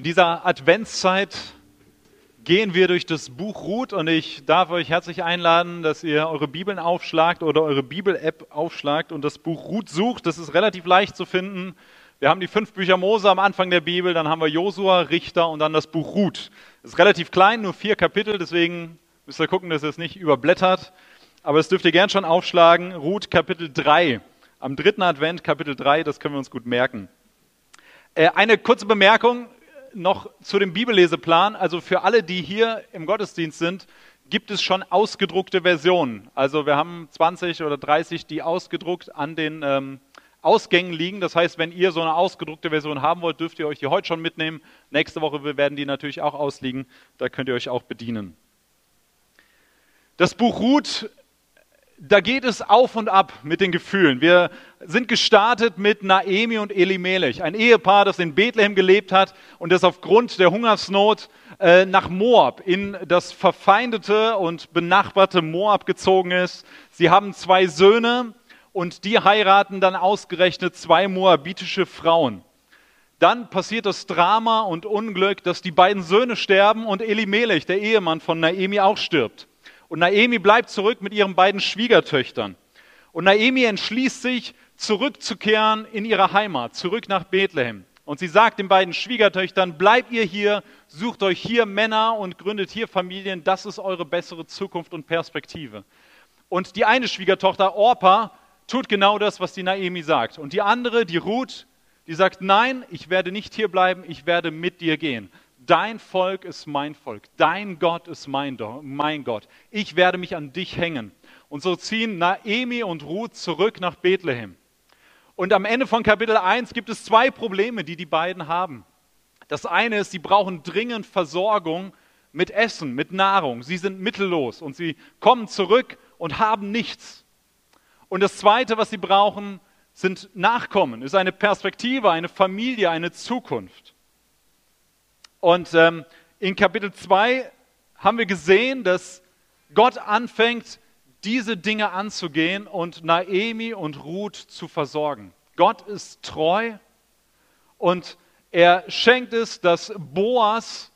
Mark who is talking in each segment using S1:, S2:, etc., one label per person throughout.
S1: In dieser Adventszeit gehen wir durch das Buch Ruth und ich darf euch herzlich einladen, dass ihr eure Bibeln aufschlagt oder eure Bibel-App aufschlagt und das Buch Ruth sucht. Das ist relativ leicht zu finden. Wir haben die fünf Bücher Mose am Anfang der Bibel, dann haben wir Josua, Richter und dann das Buch Ruth. Das ist relativ klein, nur vier Kapitel, deswegen müsst ihr gucken, dass ihr es nicht überblättert. Aber das dürft ihr gern schon aufschlagen. Ruth Kapitel 3. Am dritten Advent Kapitel 3, das können wir uns gut merken. Äh, eine kurze Bemerkung noch zu dem Bibelleseplan. Also für alle, die hier im Gottesdienst sind, gibt es schon ausgedruckte Versionen. Also wir haben 20 oder 30, die ausgedruckt an den ähm, Ausgängen liegen. Das heißt, wenn ihr so eine ausgedruckte Version haben wollt, dürft ihr euch die heute schon mitnehmen. Nächste Woche werden die natürlich auch ausliegen. Da könnt ihr euch auch bedienen. Das Buch Ruth, da geht es auf und ab mit den Gefühlen. Wir sind gestartet mit Naemi und Elimelech, ein Ehepaar, das in Bethlehem gelebt hat und das aufgrund der Hungersnot äh, nach Moab, in das verfeindete und benachbarte Moab gezogen ist. Sie haben zwei Söhne, und die heiraten dann ausgerechnet zwei moabitische Frauen. Dann passiert das Drama und Unglück, dass die beiden Söhne sterben und Elimelech, der Ehemann von Naemi, auch stirbt. Und Naemi bleibt zurück mit ihren beiden Schwiegertöchtern. Und Naemi entschließt sich, zurückzukehren in ihre Heimat, zurück nach Bethlehem. Und sie sagt den beiden Schwiegertöchtern, bleibt ihr hier, sucht euch hier Männer und gründet hier Familien, das ist eure bessere Zukunft und Perspektive. Und die eine Schwiegertochter, Orpa, tut genau das, was die Naemi sagt. Und die andere, die Ruth, die sagt, nein, ich werde nicht hier bleiben, ich werde mit dir gehen. Dein Volk ist mein Volk, dein Gott ist mein, mein Gott. Ich werde mich an dich hängen. Und so ziehen Naemi und Ruth zurück nach Bethlehem. Und am Ende von Kapitel 1 gibt es zwei Probleme, die die beiden haben. Das eine ist, sie brauchen dringend Versorgung mit Essen, mit Nahrung. Sie sind mittellos und sie kommen zurück und haben nichts. Und das Zweite, was sie brauchen, sind Nachkommen, ist eine Perspektive, eine Familie, eine Zukunft. Und ähm, in Kapitel 2 haben wir gesehen, dass Gott anfängt, diese Dinge anzugehen und Naemi und Ruth zu versorgen. Gott ist treu und er schenkt es, dass Boas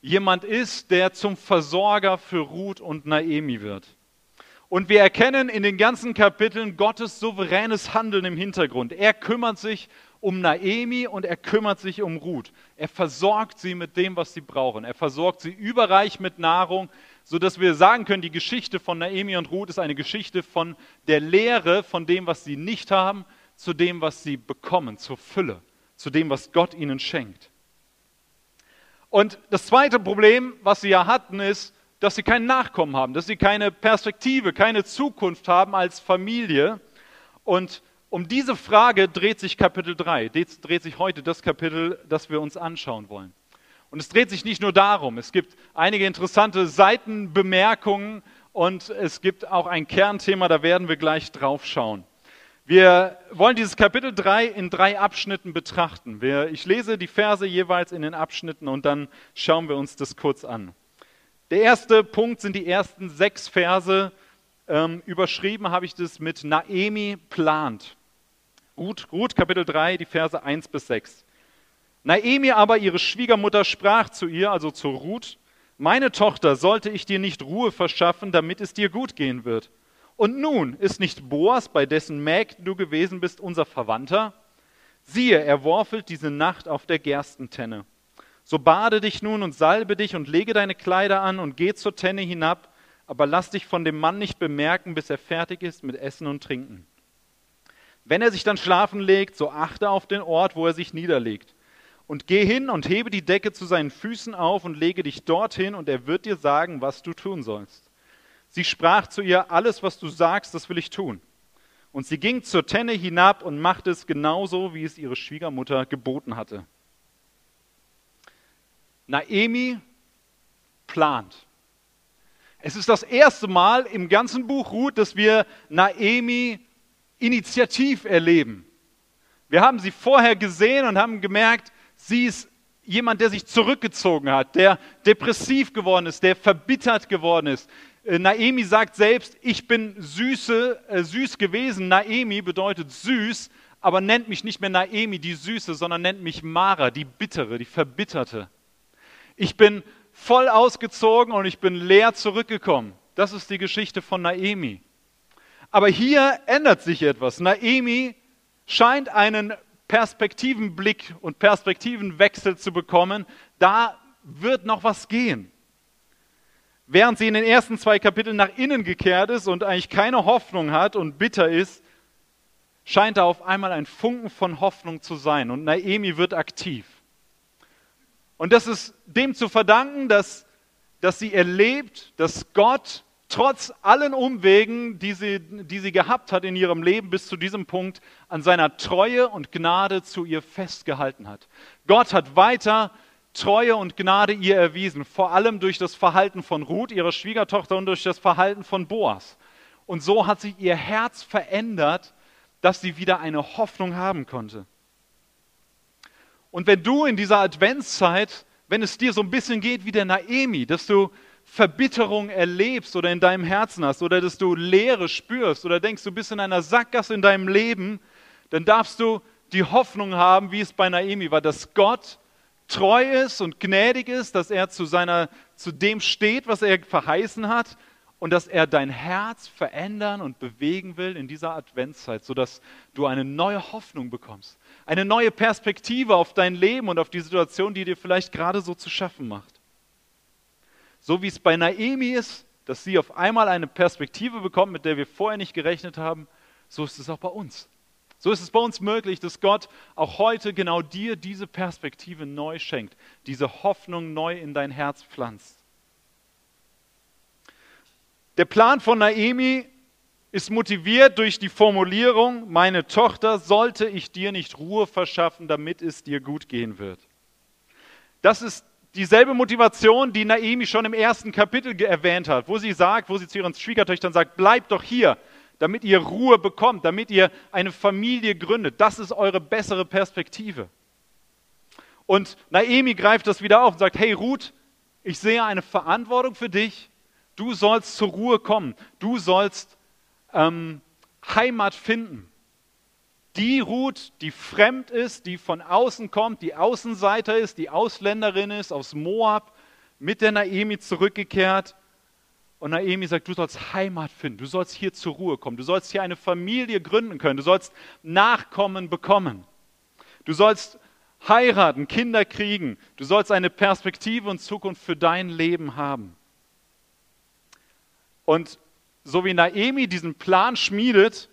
S1: jemand ist, der zum Versorger für Ruth und Naemi wird. Und wir erkennen in den ganzen Kapiteln Gottes souveränes Handeln im Hintergrund. Er kümmert sich um Naemi und er kümmert sich um Ruth. Er versorgt sie mit dem, was sie brauchen. Er versorgt sie überreich mit Nahrung, sodass wir sagen können, die Geschichte von Naemi und Ruth ist eine Geschichte von der Lehre, von dem, was sie nicht haben, zu dem, was sie bekommen, zur Fülle, zu dem, was Gott ihnen schenkt. Und das zweite Problem, was sie ja hatten, ist, dass sie kein Nachkommen haben, dass sie keine Perspektive, keine Zukunft haben als Familie. Und um diese Frage dreht sich Kapitel 3, dreht sich heute das Kapitel, das wir uns anschauen wollen. Und es dreht sich nicht nur darum, es gibt einige interessante Seitenbemerkungen und es gibt auch ein Kernthema, da werden wir gleich drauf schauen. Wir wollen dieses Kapitel 3 in drei Abschnitten betrachten. ich lese die Verse jeweils in den Abschnitten und dann schauen wir uns das kurz an. Der erste Punkt sind die ersten sechs Verse. Ähm, überschrieben habe ich das mit Naemi plant. Ruth, Ruth Kapitel 3, die Verse 1 bis 6. Naemi aber, ihre Schwiegermutter, sprach zu ihr, also zu Ruth, meine Tochter, sollte ich dir nicht Ruhe verschaffen, damit es dir gut gehen wird? Und nun, ist nicht Boas, bei dessen Mägd du gewesen bist, unser Verwandter? Siehe, er worfelt diese Nacht auf der Gerstentenne. So bade dich nun und salbe dich und lege deine Kleider an und geh zur Tenne hinab, aber lass dich von dem Mann nicht bemerken, bis er fertig ist mit Essen und Trinken. Wenn er sich dann schlafen legt, so achte auf den Ort, wo er sich niederlegt. Und geh hin und hebe die Decke zu seinen Füßen auf und lege dich dorthin, und er wird dir sagen, was du tun sollst. Sie sprach zu ihr, alles, was du sagst, das will ich tun. Und sie ging zur Tenne hinab und machte es genauso, wie es ihre Schwiegermutter geboten hatte. Naemi plant. Es ist das erste Mal im ganzen Buch Ruth, dass wir Naemi initiativ erleben. Wir haben sie vorher gesehen und haben gemerkt, sie ist jemand, der sich zurückgezogen hat, der depressiv geworden ist, der verbittert geworden ist. Äh, Naemi sagt selbst, ich bin süße, äh, süß gewesen. Naemi bedeutet süß, aber nennt mich nicht mehr Naemi, die Süße, sondern nennt mich Mara, die Bittere, die Verbitterte. Ich bin voll ausgezogen und ich bin leer zurückgekommen. Das ist die Geschichte von Naemi. Aber hier ändert sich etwas. Naemi scheint einen Perspektivenblick und Perspektivenwechsel zu bekommen. Da wird noch was gehen. Während sie in den ersten zwei Kapiteln nach innen gekehrt ist und eigentlich keine Hoffnung hat und bitter ist, scheint da auf einmal ein Funken von Hoffnung zu sein und Naemi wird aktiv. Und das ist dem zu verdanken, dass, dass sie erlebt, dass Gott trotz allen Umwegen, die sie, die sie gehabt hat in ihrem Leben bis zu diesem Punkt, an seiner Treue und Gnade zu ihr festgehalten hat. Gott hat weiter Treue und Gnade ihr erwiesen, vor allem durch das Verhalten von Ruth, ihrer Schwiegertochter, und durch das Verhalten von Boas. Und so hat sich ihr Herz verändert, dass sie wieder eine Hoffnung haben konnte. Und wenn du in dieser Adventszeit, wenn es dir so ein bisschen geht wie der Naemi, dass du Verbitterung erlebst oder in deinem Herzen hast oder dass du Leere spürst oder denkst, du bist in einer Sackgasse in deinem Leben, dann darfst du die Hoffnung haben, wie es bei Naemi war, dass Gott treu ist und gnädig ist, dass er zu, seiner, zu dem steht, was er verheißen hat und dass er dein Herz verändern und bewegen will in dieser Adventszeit, sodass du eine neue Hoffnung bekommst, eine neue Perspektive auf dein Leben und auf die Situation, die dir vielleicht gerade so zu schaffen macht. So wie es bei Naemi ist, dass sie auf einmal eine Perspektive bekommt, mit der wir vorher nicht gerechnet haben, so ist es auch bei uns. So ist es bei uns möglich, dass Gott auch heute genau dir diese Perspektive neu schenkt, diese Hoffnung neu in dein Herz pflanzt. Der Plan von Naemi ist motiviert durch die Formulierung, meine Tochter, sollte ich dir nicht Ruhe verschaffen, damit es dir gut gehen wird. Das ist dieselbe Motivation, die Naemi schon im ersten Kapitel erwähnt hat, wo sie sagt, wo sie zu ihren Schwiegertöchtern sagt, bleibt doch hier, damit ihr Ruhe bekommt, damit ihr eine Familie gründet. Das ist eure bessere Perspektive. Und Naemi greift das wieder auf und sagt, hey Ruth, ich sehe eine Verantwortung für dich, Du sollst zur Ruhe kommen. Du sollst ähm, Heimat finden. Die Ruth, die fremd ist, die von außen kommt, die Außenseiter ist, die Ausländerin ist, aus Moab, mit der Naemi zurückgekehrt. Und Naemi sagt, du sollst Heimat finden, du sollst hier zur Ruhe kommen, du sollst hier eine Familie gründen können, du sollst Nachkommen bekommen. Du sollst heiraten, Kinder kriegen, du sollst eine Perspektive und Zukunft für dein Leben haben. Und so wie Naemi diesen Plan schmiedet,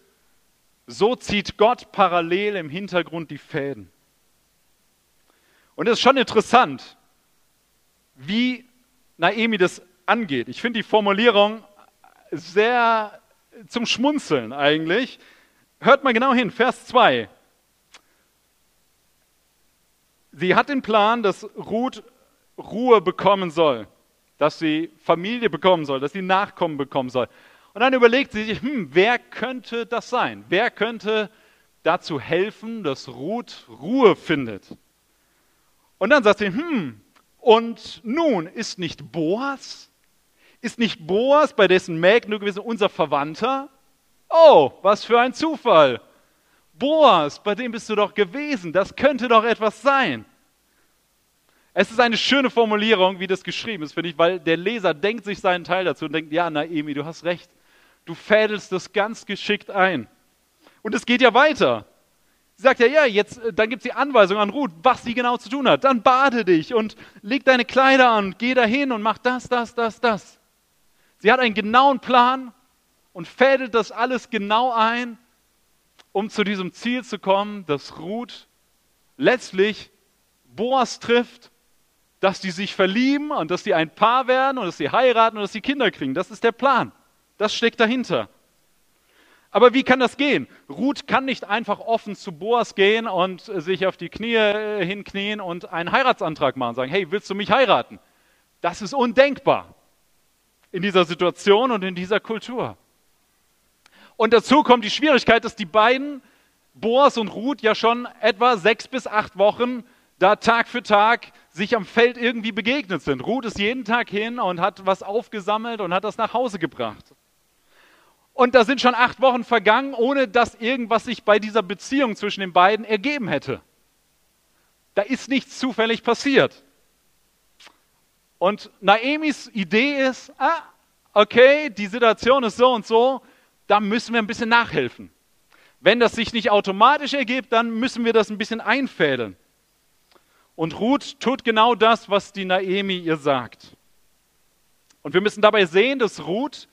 S1: so zieht Gott parallel im Hintergrund die Fäden. Und es ist schon interessant, wie Naemi das angeht. Ich finde die Formulierung sehr zum Schmunzeln eigentlich. Hört mal genau hin, Vers 2. Sie hat den Plan, dass Ruth Ruhe bekommen soll dass sie Familie bekommen soll, dass sie Nachkommen bekommen soll. Und dann überlegt sie sich, hm, wer könnte das sein? Wer könnte dazu helfen, dass Ruth Ruhe findet? Und dann sagt sie, hm, und nun ist nicht Boas? Ist nicht Boas, bei dessen Mägden du gewesen unser Verwandter? Oh, was für ein Zufall. Boas, bei dem bist du doch gewesen. Das könnte doch etwas sein. Es ist eine schöne Formulierung, wie das geschrieben ist, finde ich, weil der Leser denkt sich seinen Teil dazu und denkt, ja, Naemi, du hast recht. Du fädelst das ganz geschickt ein. Und es geht ja weiter. Sie sagt ja, ja, jetzt, äh, dann gibt es die Anweisung an Ruth, was sie genau zu tun hat. Dann bade dich und leg deine Kleider an, geh dahin und mach das, das, das, das. Sie hat einen genauen Plan und fädelt das alles genau ein, um zu diesem Ziel zu kommen, dass Ruth letztlich Boas trifft dass die sich verlieben und dass die ein Paar werden und dass sie heiraten und dass sie Kinder kriegen. Das ist der Plan. Das steckt dahinter. Aber wie kann das gehen? Ruth kann nicht einfach offen zu Boas gehen und sich auf die Knie äh, hinknien und einen Heiratsantrag machen sagen, hey, willst du mich heiraten? Das ist undenkbar in dieser Situation und in dieser Kultur. Und dazu kommt die Schwierigkeit, dass die beiden, Boas und Ruth, ja schon etwa sechs bis acht Wochen da Tag für Tag sich am Feld irgendwie begegnet sind. Ruth ist jeden Tag hin und hat was aufgesammelt und hat das nach Hause gebracht. Und da sind schon acht Wochen vergangen, ohne dass irgendwas sich bei dieser Beziehung zwischen den beiden ergeben hätte. Da ist nichts zufällig passiert. Und Naemis Idee ist, ah, okay, die Situation ist so und so, da müssen wir ein bisschen nachhelfen. Wenn das sich nicht automatisch ergibt, dann müssen wir das ein bisschen einfädeln. Und Ruth tut genau das, was die Naemi ihr sagt. Und wir müssen dabei sehen, dass Ruth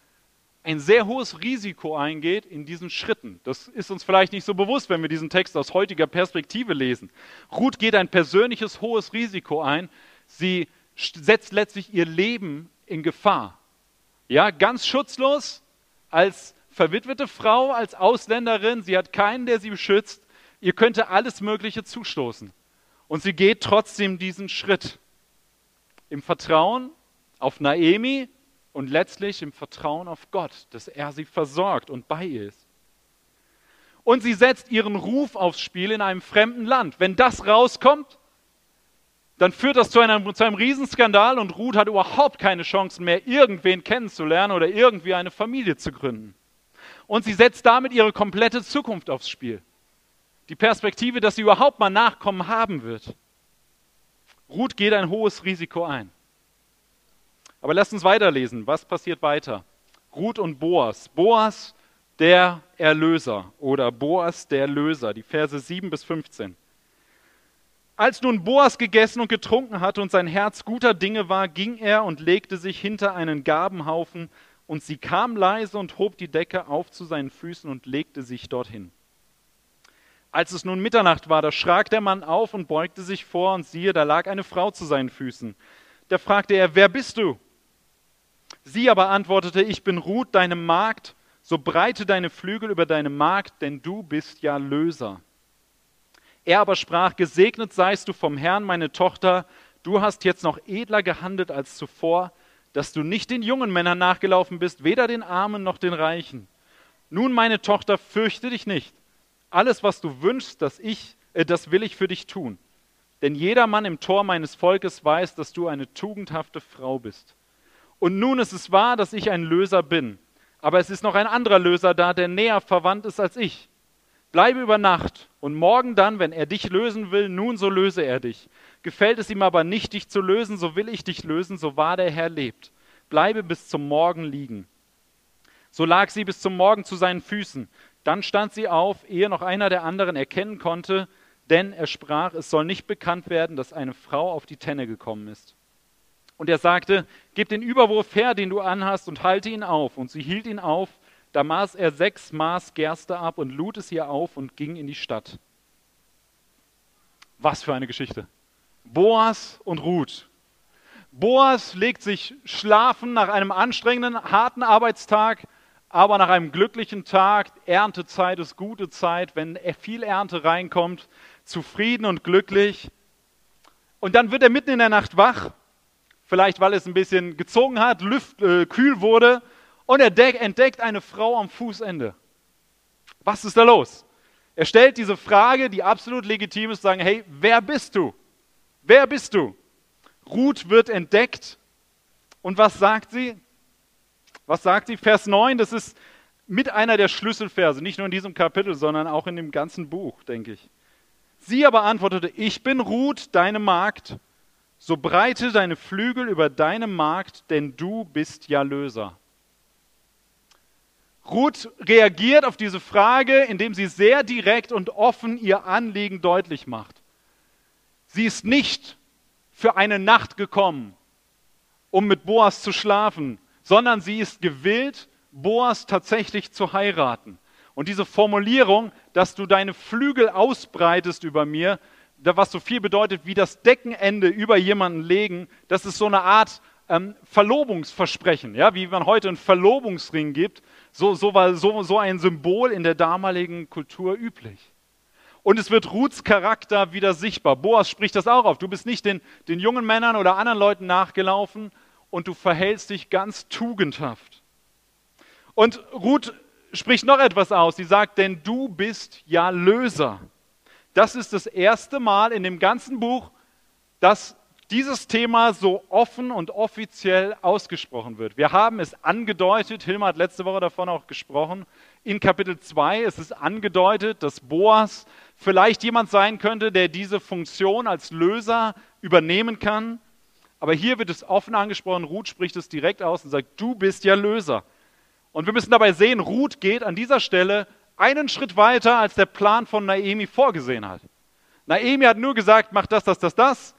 S1: ein sehr hohes Risiko eingeht in diesen Schritten. Das ist uns vielleicht nicht so bewusst, wenn wir diesen Text aus heutiger Perspektive lesen. Ruth geht ein persönliches hohes Risiko ein. Sie setzt letztlich ihr Leben in Gefahr. Ja, ganz schutzlos als verwitwete Frau, als Ausländerin. Sie hat keinen, der sie beschützt. Ihr könnte alles Mögliche zustoßen. Und sie geht trotzdem diesen Schritt im Vertrauen auf Naemi, und letztlich im Vertrauen auf Gott, dass er sie versorgt und bei ihr ist. Und sie setzt ihren Ruf aufs Spiel in einem fremden Land. Wenn das rauskommt, dann führt das zu einem, zu einem Riesenskandal und Ruth hat überhaupt keine Chancen mehr, irgendwen kennenzulernen oder irgendwie eine Familie zu gründen. Und sie setzt damit ihre komplette Zukunft aufs Spiel. Die Perspektive, dass sie überhaupt mal Nachkommen haben wird. Ruth geht ein hohes Risiko ein. Aber lasst uns weiterlesen. Was passiert weiter? Ruth und Boas. Boas, der Erlöser oder Boas, der Löser. Die Verse 7 bis 15. Als nun Boas gegessen und getrunken hatte und sein Herz guter Dinge war, ging er und legte sich hinter einen Gabenhaufen, und sie kam leise und hob die Decke auf zu seinen Füßen und legte sich dorthin. Als es nun Mitternacht war, da schrak der Mann auf und beugte sich vor, und siehe, da lag eine Frau zu seinen Füßen. Da fragte er, wer bist du? Sie aber antwortete, ich bin Ruth, deine Magd, so breite deine Flügel über deine Magd, denn du bist ja Löser. Er aber sprach, gesegnet seist du vom Herrn, meine Tochter, du hast jetzt noch edler gehandelt als zuvor, dass du nicht den jungen Männern nachgelaufen bist, weder den Armen noch den Reichen. Nun, meine Tochter, fürchte dich nicht. Alles, was du wünschst, dass ich, äh, das will ich für dich tun. Denn jeder Mann im Tor meines Volkes weiß, dass du eine tugendhafte Frau bist. Und nun ist es wahr, dass ich ein Löser bin. Aber es ist noch ein anderer Löser da, der näher verwandt ist als ich. Bleibe über Nacht und morgen dann, wenn er dich lösen will, nun so löse er dich. Gefällt es ihm aber nicht, dich zu lösen, so will ich dich lösen, so wahr der Herr lebt. Bleibe bis zum Morgen liegen. So lag sie bis zum Morgen zu seinen Füßen. Dann stand sie auf, ehe noch einer der anderen erkennen konnte, denn er sprach, es soll nicht bekannt werden, dass eine Frau auf die Tenne gekommen ist. Und er sagte, gib den Überwurf her, den du anhast, und halte ihn auf. Und sie hielt ihn auf. Da maß er sechs Maß Gerste ab und lud es ihr auf und ging in die Stadt. Was für eine Geschichte. Boas und Ruth. Boas legt sich schlafen nach einem anstrengenden, harten Arbeitstag, aber nach einem glücklichen Tag, Erntezeit ist gute Zeit, wenn viel Ernte reinkommt, zufrieden und glücklich. Und dann wird er mitten in der Nacht wach vielleicht weil es ein bisschen gezogen hat, lüft, äh, kühl wurde und er entdeckt eine Frau am Fußende. Was ist da los? Er stellt diese Frage, die absolut legitim ist, sagen, hey, wer bist du? Wer bist du? Ruth wird entdeckt und was sagt sie? Was sagt sie? Vers 9, das ist mit einer der Schlüsselverse, nicht nur in diesem Kapitel, sondern auch in dem ganzen Buch, denke ich. Sie aber antwortete, ich bin Ruth, deine Magd, so breite deine Flügel über deine Magd, denn du bist ja Löser. Ruth reagiert auf diese Frage, indem sie sehr direkt und offen ihr Anliegen deutlich macht. Sie ist nicht für eine Nacht gekommen, um mit Boas zu schlafen, sondern sie ist gewillt, Boas tatsächlich zu heiraten. Und diese Formulierung, dass du deine Flügel ausbreitest über mir, was so viel bedeutet wie das Deckenende über jemanden legen, das ist so eine Art ähm, Verlobungsversprechen, ja, wie man heute einen Verlobungsring gibt, so, so war so, so ein Symbol in der damaligen Kultur üblich. Und es wird Ruths Charakter wieder sichtbar. Boas spricht das auch auf. Du bist nicht den, den jungen Männern oder anderen Leuten nachgelaufen und du verhältst dich ganz tugendhaft. Und Ruth spricht noch etwas aus. Sie sagt, denn du bist ja Löser. Das ist das erste Mal in dem ganzen Buch, dass dieses Thema so offen und offiziell ausgesprochen wird. Wir haben es angedeutet, Hilmar hat letzte Woche davon auch gesprochen, in Kapitel 2 ist es angedeutet, dass Boas vielleicht jemand sein könnte, der diese Funktion als Löser übernehmen kann. Aber hier wird es offen angesprochen, Ruth spricht es direkt aus und sagt, du bist ja Löser. Und wir müssen dabei sehen, Ruth geht an dieser Stelle einen Schritt weiter, als der Plan von Naemi vorgesehen hat. Naemi hat nur gesagt, mach das, das, das, das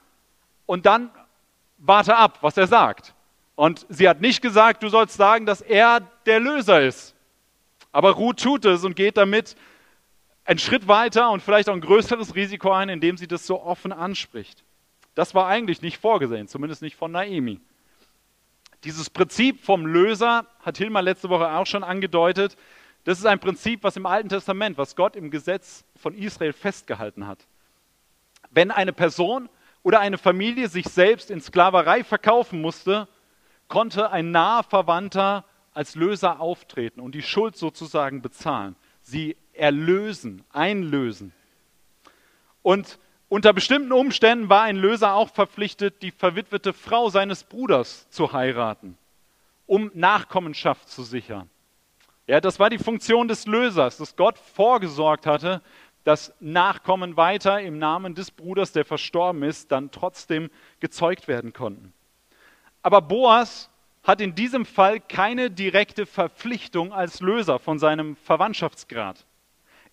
S1: und dann warte ab, was er sagt. Und sie hat nicht gesagt, du sollst sagen, dass er der Löser ist. Aber Ruth tut es und geht damit einen Schritt weiter und vielleicht auch ein größeres Risiko ein, indem sie das so offen anspricht. Das war eigentlich nicht vorgesehen, zumindest nicht von Naemi. Dieses Prinzip vom Löser hat Hilmar letzte Woche auch schon angedeutet. Das ist ein Prinzip, was im Alten Testament, was Gott im Gesetz von Israel festgehalten hat. Wenn eine Person oder eine Familie sich selbst in Sklaverei verkaufen musste, konnte ein naher Verwandter als Löser auftreten und die Schuld sozusagen bezahlen, sie erlösen, einlösen. Und unter bestimmten Umständen war ein Löser auch verpflichtet, die verwitwete Frau seines Bruders zu heiraten, um Nachkommenschaft zu sichern. Ja, das war die Funktion des Lösers, dass Gott vorgesorgt hatte, dass Nachkommen weiter im Namen des Bruders, der verstorben ist, dann trotzdem gezeugt werden konnten. Aber Boas hat in diesem Fall keine direkte Verpflichtung als Löser von seinem Verwandtschaftsgrad.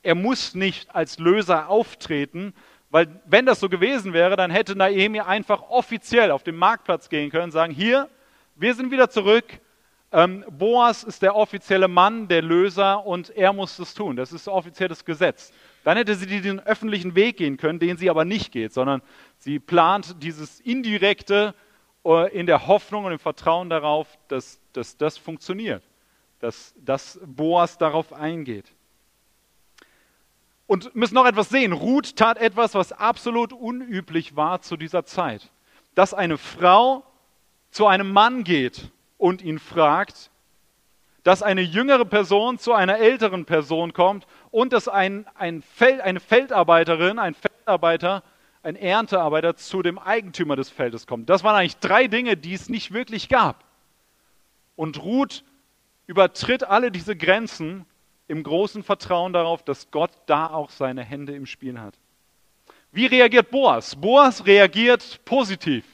S1: Er muss nicht als Löser auftreten, weil wenn das so gewesen wäre, dann hätte Naemi einfach offiziell auf den Marktplatz gehen können und sagen, hier, wir sind wieder zurück, ähm, Boas ist der offizielle Mann, der Löser und er muss das tun. Das ist offizielles Gesetz. Dann hätte sie den öffentlichen Weg gehen können, den sie aber nicht geht, sondern sie plant dieses indirekte äh, in der Hoffnung und im Vertrauen darauf, dass, dass das funktioniert, dass, dass Boas darauf eingeht. Und müssen noch etwas sehen. Ruth tat etwas, was absolut unüblich war zu dieser Zeit. Dass eine Frau zu einem Mann geht und ihn fragt, dass eine jüngere Person zu einer älteren Person kommt und dass ein, ein Feld, eine Feldarbeiterin, ein Feldarbeiter, ein Erntearbeiter zu dem Eigentümer des Feldes kommt. Das waren eigentlich drei Dinge, die es nicht wirklich gab. Und Ruth übertritt alle diese Grenzen im großen Vertrauen darauf, dass Gott da auch seine Hände im Spiel hat. Wie reagiert Boas? Boas reagiert positiv.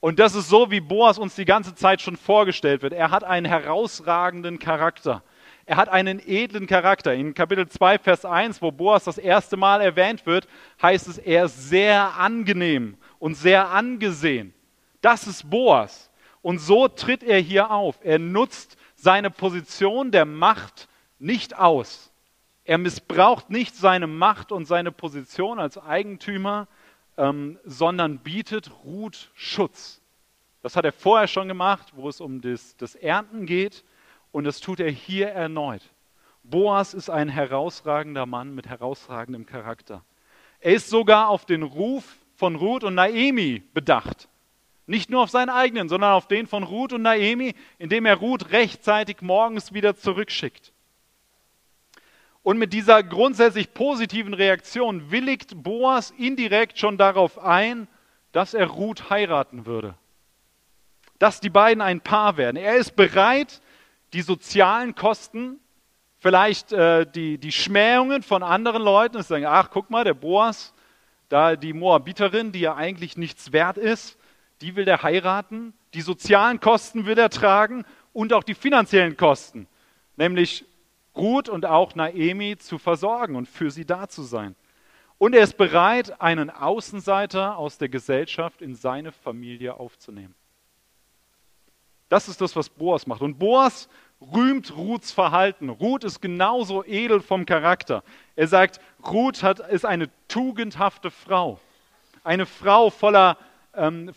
S1: Und das ist so, wie Boas uns die ganze Zeit schon vorgestellt wird. Er hat einen herausragenden Charakter. Er hat einen edlen Charakter. In Kapitel 2, Vers 1, wo Boas das erste Mal erwähnt wird, heißt es, er ist sehr angenehm und sehr angesehen. Das ist Boas. Und so tritt er hier auf. Er nutzt seine Position der Macht nicht aus. Er missbraucht nicht seine Macht und seine Position als Eigentümer, ähm, sondern bietet Ruth Schutz. Das hat er vorher schon gemacht, wo es um das, das Ernten geht, und das tut er hier erneut. Boas ist ein herausragender Mann mit herausragendem Charakter. Er ist sogar auf den Ruf von Ruth und Naemi bedacht. Nicht nur auf seinen eigenen, sondern auf den von Ruth und Naemi, indem er Ruth rechtzeitig morgens wieder zurückschickt. Und mit dieser grundsätzlich positiven Reaktion willigt Boas indirekt schon darauf ein, dass er Ruth heiraten würde. Dass die beiden ein Paar werden. Er ist bereit, die sozialen Kosten, vielleicht äh, die, die Schmähungen von anderen Leuten, zu sagen, ach, guck mal, der Boas, da die Moabiterin, die ja eigentlich nichts wert ist, die will der heiraten. Die sozialen Kosten will er tragen und auch die finanziellen Kosten, nämlich Ruth und auch Naemi zu versorgen und für sie da zu sein. Und er ist bereit, einen Außenseiter aus der Gesellschaft in seine Familie aufzunehmen. Das ist das, was Boas macht. Und Boas rühmt Ruths Verhalten. Ruth ist genauso edel vom Charakter. Er sagt, Ruth hat, ist eine tugendhafte Frau. Eine Frau voller, ähm,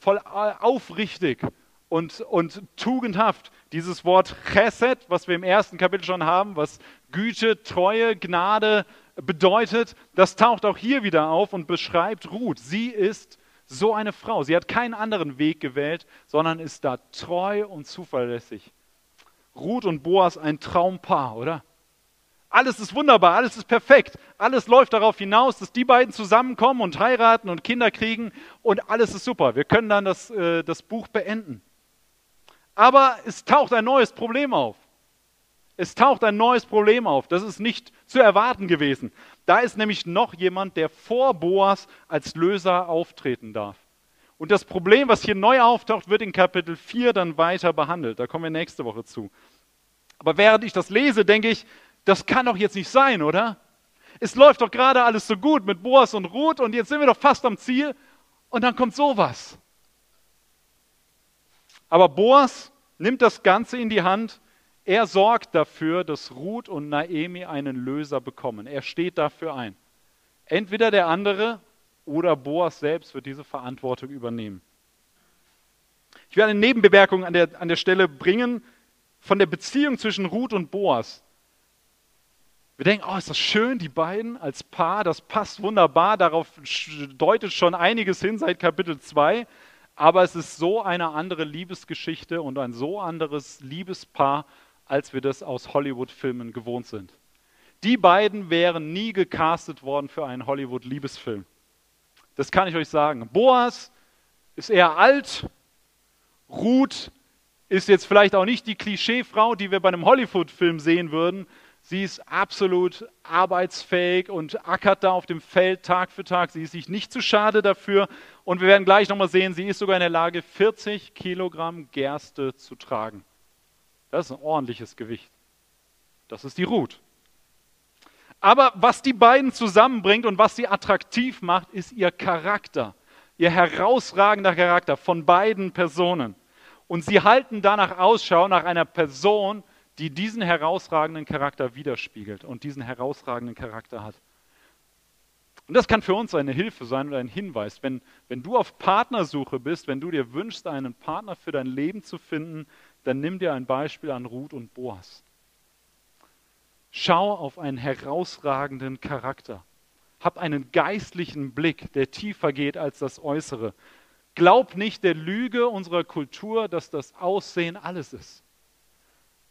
S1: voll aufrichtig und, und tugendhaft. Dieses Wort Chesed, was wir im ersten Kapitel schon haben, was Güte, Treue, Gnade bedeutet, das taucht auch hier wieder auf und beschreibt Ruth. Sie ist so eine Frau. Sie hat keinen anderen Weg gewählt, sondern ist da treu und zuverlässig. Ruth und Boas ein Traumpaar, oder? Alles ist wunderbar, alles ist perfekt. Alles läuft darauf hinaus, dass die beiden zusammenkommen und heiraten und Kinder kriegen und alles ist super. Wir können dann das, äh, das Buch beenden. Aber es taucht ein neues Problem auf. Es taucht ein neues Problem auf. Das ist nicht zu erwarten gewesen. Da ist nämlich noch jemand, der vor Boas als Löser auftreten darf. Und das Problem, was hier neu auftaucht, wird in Kapitel 4 dann weiter behandelt. Da kommen wir nächste Woche zu. Aber während ich das lese, denke ich, das kann doch jetzt nicht sein, oder? Es läuft doch gerade alles so gut mit Boas und Ruth und jetzt sind wir doch fast am Ziel und dann kommt sowas. Aber Boas nimmt das Ganze in die Hand. Er sorgt dafür, dass Ruth und Naemi einen Löser bekommen. Er steht dafür ein. Entweder der andere oder Boas selbst wird diese Verantwortung übernehmen. Ich werde eine Nebenbemerkung an der, an der Stelle bringen von der Beziehung zwischen Ruth und Boas. Wir denken, oh, ist das schön, die beiden als Paar, das passt wunderbar, darauf deutet schon einiges hin seit Kapitel 2, aber es ist so eine andere Liebesgeschichte und ein so anderes Liebespaar, als wir das aus Hollywood-Filmen gewohnt sind. Die beiden wären nie gecastet worden für einen Hollywood-Liebesfilm. Das kann ich euch sagen. Boas ist eher alt, Ruth ist jetzt vielleicht auch nicht die Klischeefrau, die wir bei einem Hollywood-Film sehen würden, Sie ist absolut arbeitsfähig und ackert da auf dem Feld Tag für Tag. Sie ist sich nicht zu schade dafür. Und wir werden gleich nochmal sehen, sie ist sogar in der Lage, 40 Kilogramm Gerste zu tragen. Das ist ein ordentliches Gewicht. Das ist die Ruth. Aber was die beiden zusammenbringt und was sie attraktiv macht, ist ihr Charakter. Ihr herausragender Charakter von beiden Personen. Und sie halten danach Ausschau nach einer Person, die diesen herausragenden Charakter widerspiegelt und diesen herausragenden Charakter hat. Und das kann für uns eine Hilfe sein oder ein Hinweis. Wenn, wenn du auf Partnersuche bist, wenn du dir wünschst, einen Partner für dein Leben zu finden, dann nimm dir ein Beispiel an Ruth und Boas. Schau auf einen herausragenden Charakter. Hab einen geistlichen Blick, der tiefer geht als das Äußere. Glaub nicht der Lüge unserer Kultur, dass das Aussehen alles ist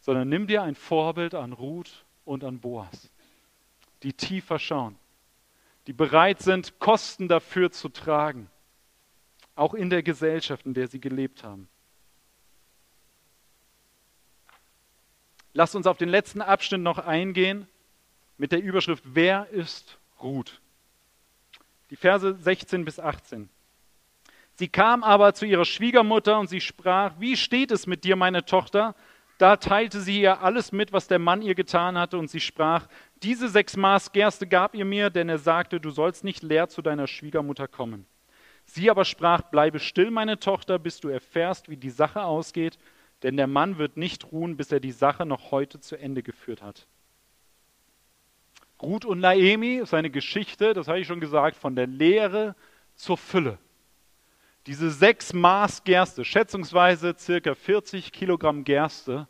S1: sondern nimm dir ein Vorbild an Ruth und an Boas, die tiefer schauen, die bereit sind, Kosten dafür zu tragen, auch in der Gesellschaft, in der sie gelebt haben. Lasst uns auf den letzten Abschnitt noch eingehen mit der Überschrift Wer ist Ruth? Die Verse 16 bis 18. Sie kam aber zu ihrer Schwiegermutter und sie sprach, wie steht es mit dir, meine Tochter? Da teilte sie ihr alles mit, was der Mann ihr getan hatte, und sie sprach, diese sechs Maß Gerste gab ihr mir, denn er sagte, du sollst nicht leer zu deiner Schwiegermutter kommen. Sie aber sprach, bleibe still, meine Tochter, bis du erfährst, wie die Sache ausgeht, denn der Mann wird nicht ruhen, bis er die Sache noch heute zu Ende geführt hat. Ruth und Naemi ist eine Geschichte, das habe ich schon gesagt, von der Lehre zur Fülle. Diese sechs Maß Gerste, schätzungsweise circa 40 Kilogramm Gerste,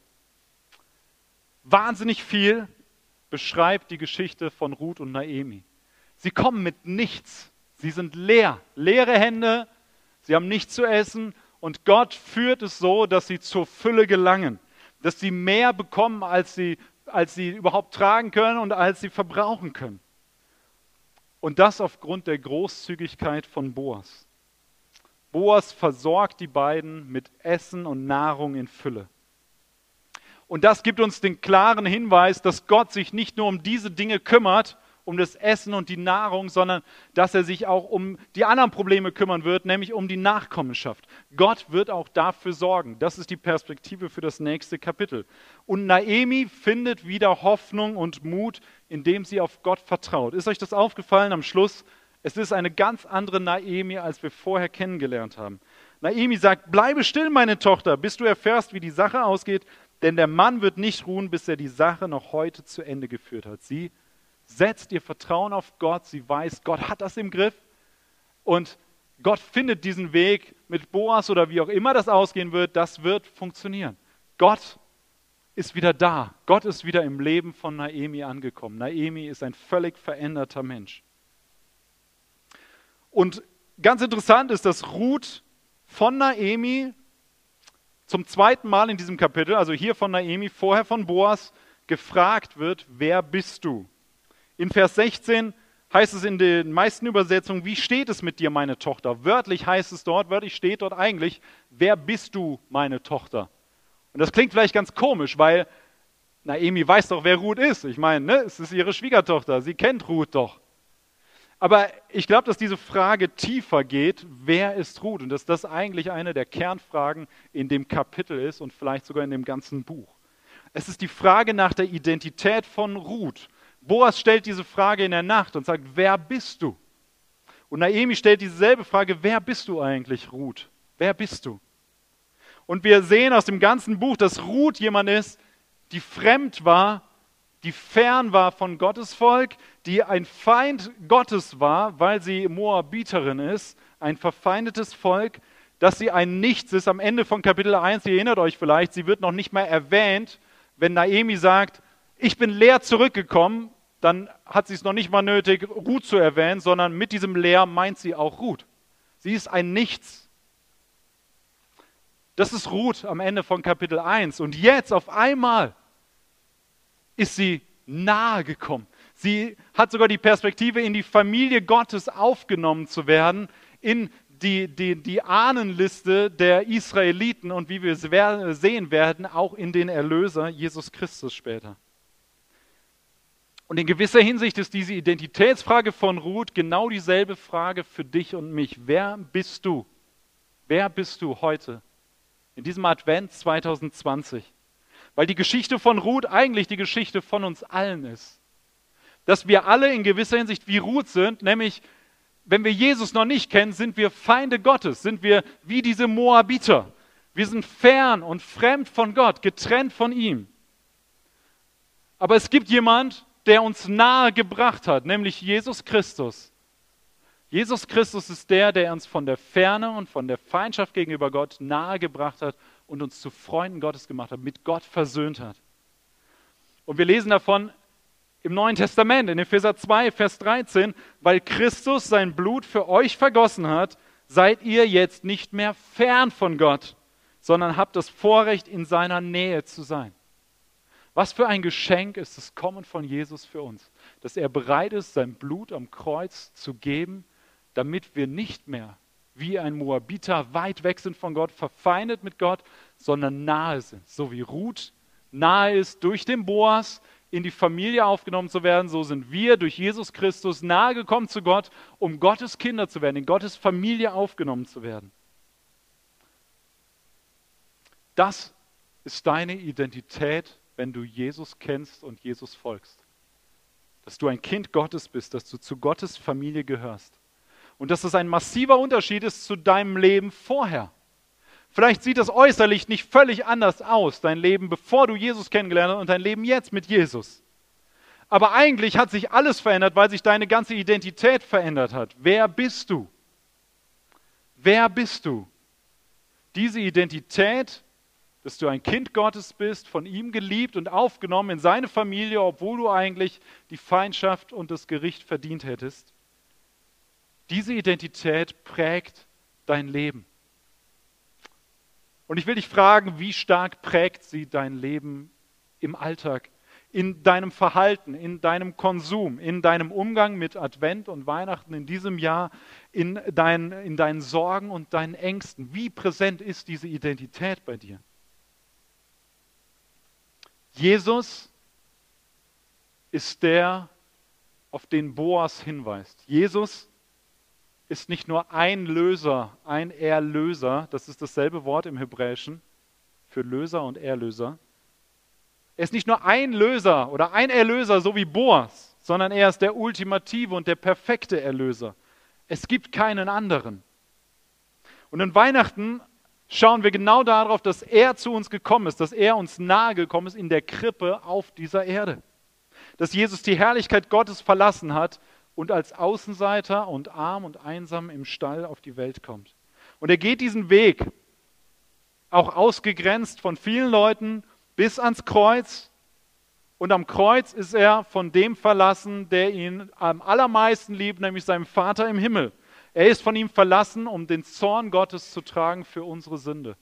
S1: wahnsinnig viel, beschreibt die Geschichte von Ruth und Naemi. Sie kommen mit nichts. Sie sind leer, leere Hände, sie haben nichts zu essen und Gott führt es so, dass sie zur Fülle gelangen, dass sie mehr bekommen, als sie, als sie überhaupt tragen können und als sie verbrauchen können. Und das aufgrund der Großzügigkeit von Boas. Boas versorgt die beiden mit Essen und Nahrung in Fülle. Und das gibt uns den klaren Hinweis, dass Gott sich nicht nur um diese Dinge kümmert, um das Essen und die Nahrung, sondern dass er sich auch um die anderen Probleme kümmern wird, nämlich um die Nachkommenschaft. Gott wird auch dafür sorgen. Das ist die Perspektive für das nächste Kapitel. Und Naemi findet wieder Hoffnung und Mut, indem sie auf Gott vertraut. Ist euch das aufgefallen am Schluss? Es ist eine ganz andere Naemi, als wir vorher kennengelernt haben. Naemi sagt, bleibe still, meine Tochter, bis du erfährst, wie die Sache ausgeht, denn der Mann wird nicht ruhen, bis er die Sache noch heute zu Ende geführt hat. Sie setzt ihr Vertrauen auf Gott, sie weiß, Gott hat das im Griff und Gott findet diesen Weg mit Boas oder wie auch immer das ausgehen wird, das wird funktionieren. Gott ist wieder da. Gott ist wieder im Leben von Naemi angekommen. Naemi ist ein völlig veränderter Mensch. Und ganz interessant ist, dass Ruth von Naemi zum zweiten Mal in diesem Kapitel, also hier von Naemi, vorher von Boas, gefragt wird, wer bist du? In Vers 16 heißt es in den meisten Übersetzungen, wie steht es mit dir, meine Tochter? Wörtlich heißt es dort, wörtlich steht dort eigentlich, wer bist du, meine Tochter? Und das klingt vielleicht ganz komisch, weil Naomi weiß doch, wer Ruth ist. Ich meine, ne, es ist ihre Schwiegertochter, sie kennt Ruth doch. Aber ich glaube, dass diese Frage tiefer geht, wer ist Ruth? Und dass das eigentlich eine der Kernfragen in dem Kapitel ist und vielleicht sogar in dem ganzen Buch. Es ist die Frage nach der Identität von Ruth. Boas stellt diese Frage in der Nacht und sagt, wer bist du? Und Naomi stellt dieselbe Frage, wer bist du eigentlich, Ruth? Wer bist du? Und wir sehen aus dem ganzen Buch, dass Ruth jemand ist, die fremd war, die fern war von Gottes Volk, die ein Feind Gottes war, weil sie Moabiterin ist, ein verfeindetes Volk, dass sie ein Nichts ist. Am Ende von Kapitel 1, ihr erinnert euch vielleicht, sie wird noch nicht mehr erwähnt, wenn Naomi sagt, ich bin leer zurückgekommen, dann hat sie es noch nicht mal nötig, Ruth zu erwähnen, sondern mit diesem leer meint sie auch Ruth. Sie ist ein Nichts. Das ist Ruth am Ende von Kapitel 1. Und jetzt auf einmal ist sie nahe gekommen. Sie hat sogar die Perspektive, in die Familie Gottes aufgenommen zu werden, in die, die, die Ahnenliste der Israeliten und wie wir sehen werden, auch in den Erlöser Jesus Christus später. Und in gewisser Hinsicht ist diese Identitätsfrage von Ruth genau dieselbe Frage für dich und mich. Wer bist du? Wer bist du heute? In diesem Advent 2020. Weil die Geschichte von Ruth eigentlich die Geschichte von uns allen ist. Dass wir alle in gewisser Hinsicht wie Ruth sind, nämlich wenn wir Jesus noch nicht kennen, sind wir Feinde Gottes, sind wir wie diese Moabiter. Wir sind fern und fremd von Gott, getrennt von ihm. Aber es gibt jemand, der uns nahe gebracht hat, nämlich Jesus Christus. Jesus Christus ist der, der uns von der Ferne und von der Feindschaft gegenüber Gott nahe gebracht hat und uns zu Freunden Gottes gemacht hat, mit Gott versöhnt hat. Und wir lesen davon im Neuen Testament, in Epheser 2, Vers 13, weil Christus sein Blut für euch vergossen hat, seid ihr jetzt nicht mehr fern von Gott, sondern habt das Vorrecht, in seiner Nähe zu sein. Was für ein Geschenk ist das Kommen von Jesus für uns, dass er bereit ist, sein Blut am Kreuz zu geben, damit wir nicht mehr wie ein Moabiter weit weg sind von Gott, verfeindet mit Gott, sondern nahe sind. So wie Ruth nahe ist durch den Boas in die Familie aufgenommen zu werden, so sind wir durch Jesus Christus nahe gekommen zu Gott, um Gottes Kinder zu werden, in Gottes Familie aufgenommen zu werden. Das ist deine Identität wenn du Jesus kennst und Jesus folgst. Dass du ein Kind Gottes bist, dass du zu Gottes Familie gehörst. Und dass das ein massiver Unterschied ist zu deinem Leben vorher. Vielleicht sieht das äußerlich nicht völlig anders aus, dein Leben bevor du Jesus kennengelernt hast und dein Leben jetzt mit Jesus. Aber eigentlich hat sich alles verändert, weil sich deine ganze Identität verändert hat. Wer bist du? Wer bist du? Diese Identität dass du ein Kind Gottes bist, von ihm geliebt und aufgenommen in seine Familie, obwohl du eigentlich die Feindschaft und das Gericht verdient hättest. Diese Identität prägt dein Leben. Und ich will dich fragen, wie stark prägt sie dein Leben im Alltag, in deinem Verhalten, in deinem Konsum, in deinem Umgang mit Advent und Weihnachten in diesem Jahr, in, dein, in deinen Sorgen und deinen Ängsten. Wie präsent ist diese Identität bei dir? Jesus ist der, auf den Boas hinweist. Jesus ist nicht nur ein Löser, ein Erlöser, das ist dasselbe Wort im Hebräischen für Löser und Erlöser. Er ist nicht nur ein Löser oder ein Erlöser, so wie Boas, sondern er ist der ultimative und der perfekte Erlöser. Es gibt keinen anderen. Und in Weihnachten schauen wir genau darauf, dass er zu uns gekommen ist, dass er uns nahe gekommen ist in der Krippe auf dieser Erde. Dass Jesus die Herrlichkeit Gottes verlassen hat und als Außenseiter und arm und einsam im Stall auf die Welt kommt. Und er geht diesen Weg, auch ausgegrenzt von vielen Leuten, bis ans Kreuz. Und am Kreuz ist er von dem verlassen, der ihn am allermeisten liebt, nämlich seinem Vater im Himmel. Er ist von ihm verlassen, um den Zorn Gottes zu tragen für unsere Sünde.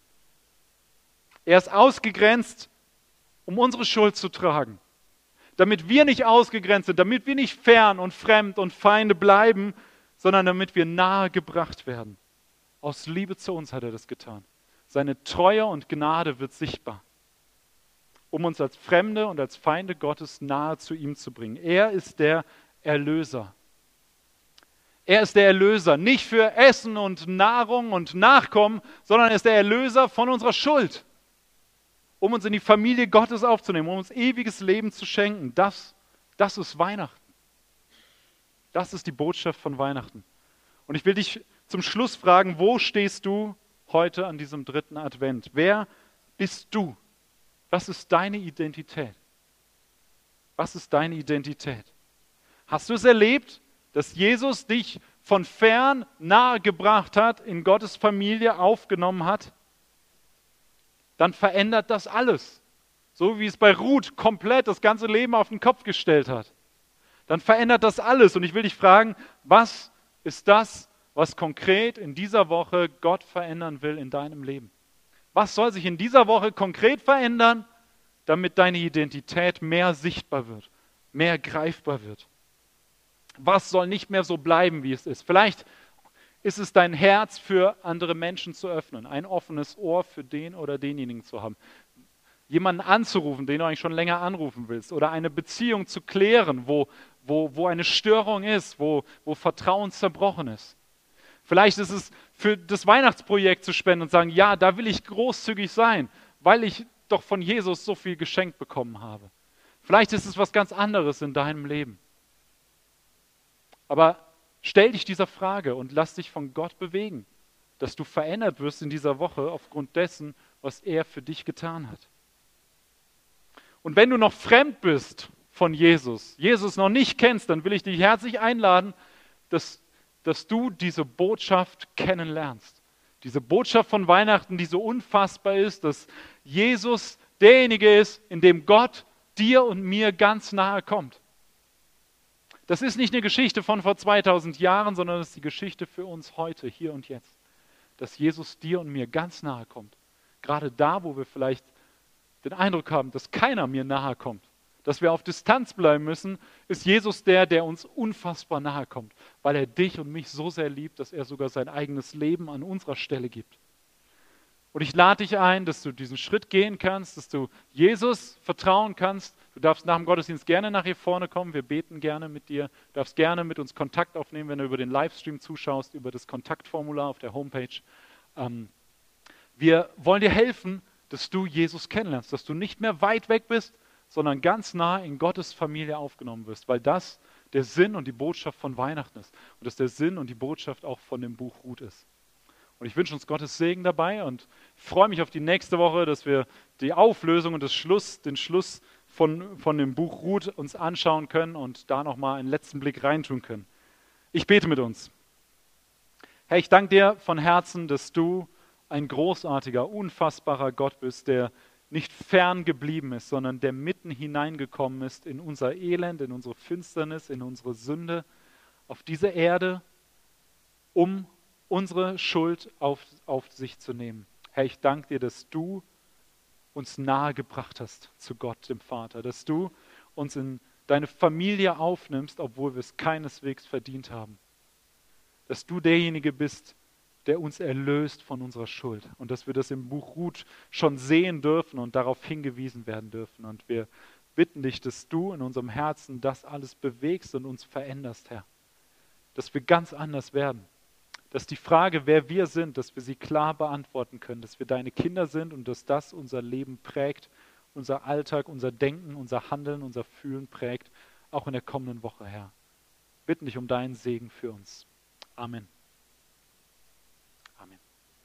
S1: Er ist ausgegrenzt, um unsere Schuld zu tragen. Damit wir nicht ausgegrenzt sind, damit wir nicht fern und fremd und Feinde bleiben, sondern damit wir nahe gebracht werden. Aus Liebe zu uns hat er das getan. Seine Treue und Gnade wird sichtbar, um uns als Fremde und als Feinde Gottes nahe zu ihm zu bringen. Er ist der Erlöser. Er ist der Erlöser, nicht für Essen und Nahrung und Nachkommen, sondern er ist der Erlöser von unserer Schuld, um uns in die Familie Gottes aufzunehmen, um uns ewiges Leben zu schenken. Das, das ist Weihnachten. Das ist die Botschaft von Weihnachten. Und ich will dich zum Schluss fragen, wo stehst du heute an diesem dritten Advent? Wer bist du? Was ist deine Identität? Was ist deine Identität? Hast du es erlebt, dass Jesus dich von fern nahe gebracht hat, in Gottes Familie aufgenommen hat? Dann verändert das alles. So wie es bei Ruth komplett das ganze Leben auf den Kopf gestellt hat. Dann verändert das alles. Und ich will dich fragen, was ist das, was konkret in dieser Woche Gott verändern will in deinem Leben. Was soll sich in dieser Woche konkret verändern, damit deine Identität mehr sichtbar wird, mehr greifbar wird? Was soll nicht mehr so bleiben, wie es ist? Vielleicht ist es dein Herz für andere Menschen zu öffnen, ein offenes Ohr für den oder denjenigen zu haben, jemanden anzurufen, den du eigentlich schon länger anrufen willst, oder eine Beziehung zu klären, wo, wo, wo eine Störung ist, wo, wo Vertrauen zerbrochen ist. Vielleicht ist es für das Weihnachtsprojekt zu spenden und sagen, ja, da will ich großzügig sein, weil ich doch von Jesus so viel geschenkt bekommen habe. Vielleicht ist es was ganz anderes in deinem Leben. Aber stell dich dieser Frage und lass dich von Gott bewegen, dass du verändert wirst in dieser Woche aufgrund dessen, was er für dich getan hat. Und wenn du noch fremd bist von Jesus, Jesus noch nicht kennst, dann will ich dich herzlich einladen, dass dass du diese Botschaft kennenlernst. Diese Botschaft von Weihnachten, die so unfassbar ist, dass Jesus derjenige ist, in dem Gott dir und mir ganz nahe kommt. Das ist nicht eine Geschichte von vor 2000 Jahren, sondern das ist die Geschichte für uns heute, hier und jetzt. Dass Jesus dir und mir ganz nahe kommt. Gerade da, wo wir vielleicht den Eindruck haben, dass keiner mir nahe kommt dass wir auf Distanz bleiben müssen, ist Jesus der, der uns unfassbar nahe kommt, weil er dich und mich so sehr liebt, dass er sogar sein eigenes Leben an unserer Stelle gibt. Und ich lade dich ein, dass du diesen Schritt gehen kannst, dass du Jesus vertrauen kannst. Du darfst nach dem Gottesdienst gerne nach hier vorne kommen. Wir beten gerne mit dir. Du darfst gerne mit uns Kontakt aufnehmen, wenn du über den Livestream zuschaust, über das Kontaktformular auf der Homepage. Ähm, wir wollen dir helfen, dass du Jesus kennenlernst, dass du nicht mehr weit weg bist, sondern ganz nah in Gottes Familie aufgenommen wirst, weil das der Sinn und die Botschaft von Weihnachten ist und dass der Sinn und die Botschaft auch von dem Buch Ruth ist. Und ich wünsche uns Gottes Segen dabei und freue mich auf die nächste Woche, dass wir die Auflösung und das Schluss, den Schluss von, von dem Buch Ruth uns anschauen können und da nochmal einen letzten Blick reintun können. Ich bete mit uns. Herr, ich danke dir von Herzen, dass du ein großartiger, unfassbarer Gott bist, der nicht fern geblieben ist, sondern der mitten hineingekommen ist in unser Elend, in unsere Finsternis, in unsere Sünde, auf diese Erde, um unsere Schuld auf, auf sich zu nehmen. Herr, ich danke dir, dass du uns nahe gebracht hast zu Gott, dem Vater, dass du uns in deine Familie aufnimmst, obwohl wir es keineswegs verdient haben. Dass du derjenige bist, der uns erlöst von unserer Schuld. Und dass wir das im Buch Ruth schon sehen dürfen und darauf hingewiesen werden dürfen. Und wir bitten dich, dass du in unserem Herzen das alles bewegst und uns veränderst, Herr. Dass wir ganz anders werden. Dass die Frage, wer wir sind, dass wir sie klar beantworten können, dass wir deine Kinder sind und dass das unser Leben prägt, unser Alltag, unser Denken, unser Handeln, unser Fühlen prägt, auch in der kommenden Woche, Herr. Bitten dich um deinen Segen für uns. Amen.